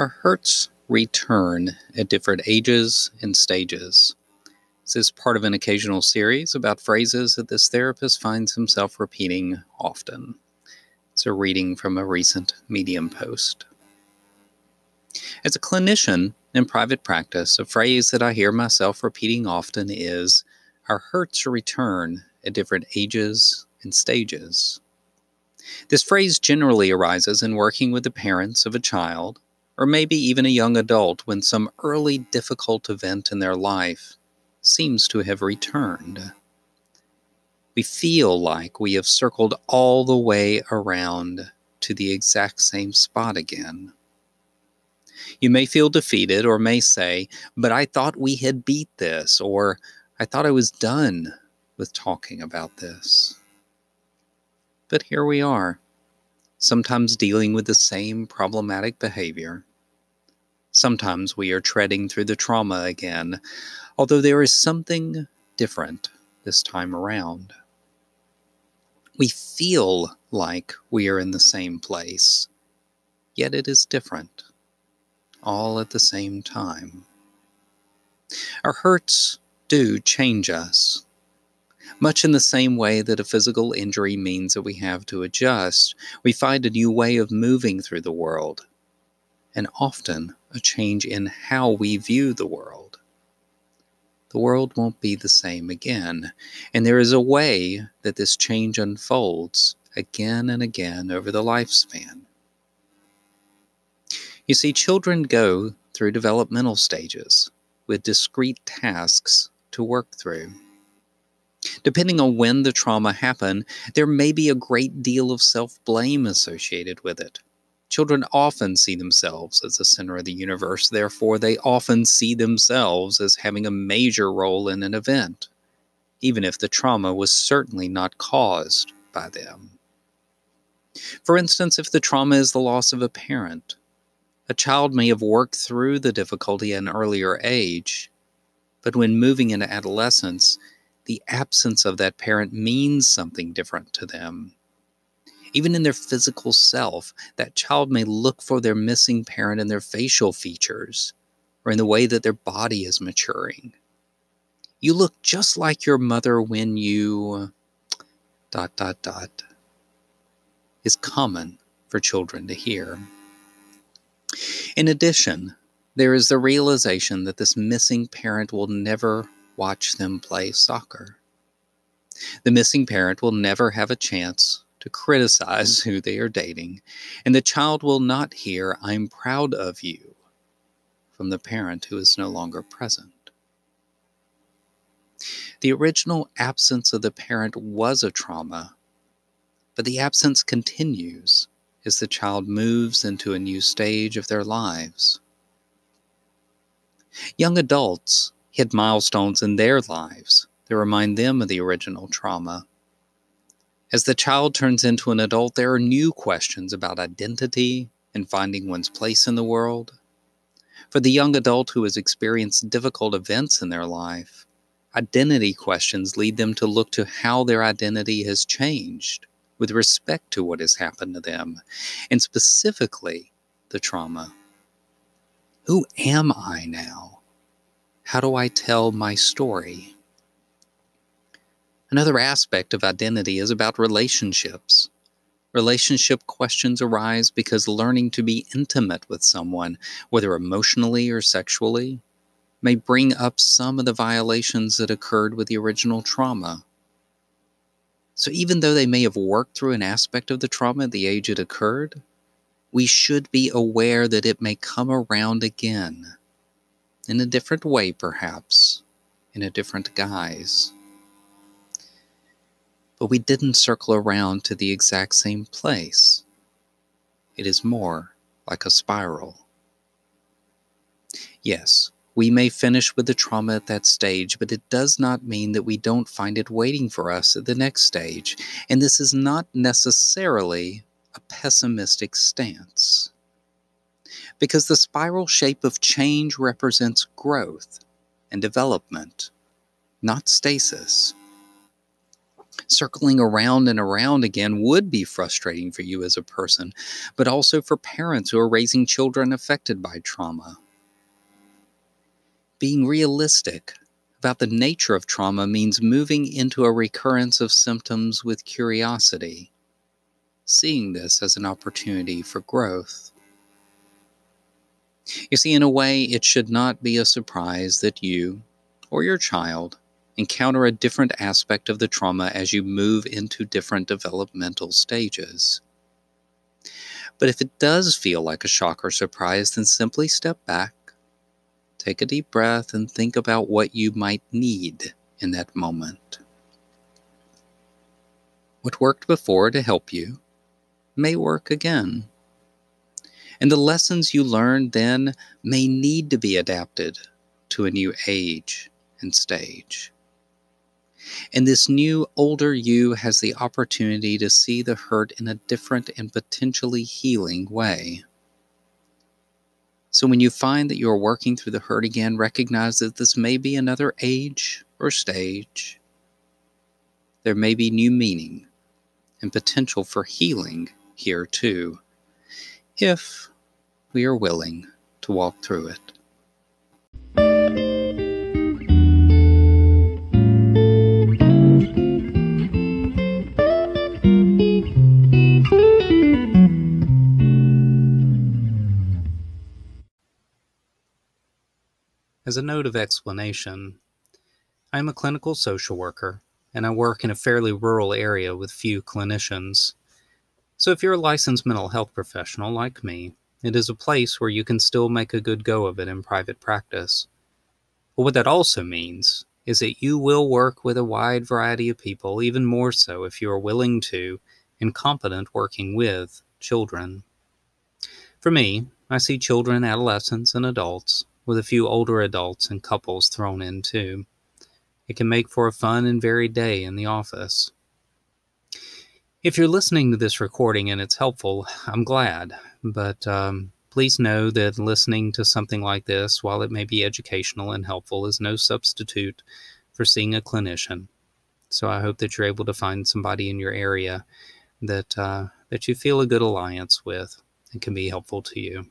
Our hurts return at different ages and stages. This is part of an occasional series about phrases that this therapist finds himself repeating often. It's a reading from a recent Medium post. As a clinician in private practice, a phrase that I hear myself repeating often is Our hurts return at different ages and stages. This phrase generally arises in working with the parents of a child or maybe even a young adult when some early difficult event in their life seems to have returned. We feel like we have circled all the way around to the exact same spot again. You may feel defeated or may say, But I thought we had beat this, or I thought I was done with talking about this. But here we are, sometimes dealing with the same problematic behavior Sometimes we are treading through the trauma again, although there is something different this time around. We feel like we are in the same place, yet it is different, all at the same time. Our hurts do change us. Much in the same way that a physical injury means that we have to adjust, we find a new way of moving through the world and often a change in how we view the world. The world won't be the same again, and there is a way that this change unfolds again and again over the lifespan. You see, children go through developmental stages with discrete tasks to work through. Depending on when the trauma happened, there may be a great deal of self blame associated with it. Children often see themselves as the center of the universe, therefore, they often see themselves as having a major role in an event, even if the trauma was certainly not caused by them. For instance, if the trauma is the loss of a parent, a child may have worked through the difficulty at an earlier age, but when moving into adolescence, the absence of that parent means something different to them even in their physical self, that child may look for their missing parent in their facial features or in the way that their body is maturing. You look just like your mother when you. dot dot dot is common for children to hear. In addition, there is the realization that this missing parent will never watch them play soccer. The missing parent will never have a chance to criticize who they are dating, and the child will not hear, I'm proud of you, from the parent who is no longer present. The original absence of the parent was a trauma, but the absence continues as the child moves into a new stage of their lives. Young adults hit milestones in their lives that remind them of the original trauma as the child turns into an adult, there are new questions about identity and finding one's place in the world. For the young adult who has experienced difficult events in their life, identity questions lead them to look to how their identity has changed with respect to what has happened to them, and specifically the trauma. Who am I now? How do I tell my story? Another aspect of identity is about relationships. Relationship questions arise because learning to be intimate with someone, whether emotionally or sexually, may bring up some of the violations that occurred with the original trauma. So, even though they may have worked through an aspect of the trauma at the age it occurred, we should be aware that it may come around again, in a different way, perhaps, in a different guise but we didn't circle around to the exact same place. It is more like a spiral. Yes, we may finish with the trauma at that stage, but it does not mean that we don't find it waiting for us at the next stage. And this is not necessarily a pessimistic stance. Because the spiral shape of change represents growth and development, not stasis. Circling around and around again would be frustrating for you as a person, but also for parents who are raising children affected by trauma. Being realistic about the nature of trauma means moving into a recurrence of symptoms with curiosity, seeing this as an opportunity for growth. You see, in a way, it should not be a surprise that you or your child encounter a different aspect of the trauma as you move into different developmental stages. But if it does feel like a shock or surprise, then simply step back Take a deep breath and think about what you might need in that moment. What worked before to help you may work again. And the lessons you learned then may need to be adapted to a new age and stage. And this new, older you has the opportunity to see the hurt in a different and potentially healing way. So when you find that you are working through the hurt again, recognize that this may be another age or stage. There may be new meaning and potential for healing here too, if we are willing to walk through it. As a note of explanation, I am a clinical social worker and I work in a fairly rural area with few clinicians. So if you're a licensed mental health professional like me, it is a place where you can still make a good go of it in private practice. But what that also means is that you will work with a wide variety of people, even more so if you are willing to and competent working with children. For me, I see children, adolescents, and adults with a few older adults and couples thrown in too. It can make for a fun and varied day in the office. If you're listening to this recording and it's helpful, I'm glad, but um, please know that listening to something like this, while it may be educational and helpful, is no substitute for seeing a clinician. So I hope that you're able to find somebody in your area that uh, that you feel a good alliance with and can be helpful to you.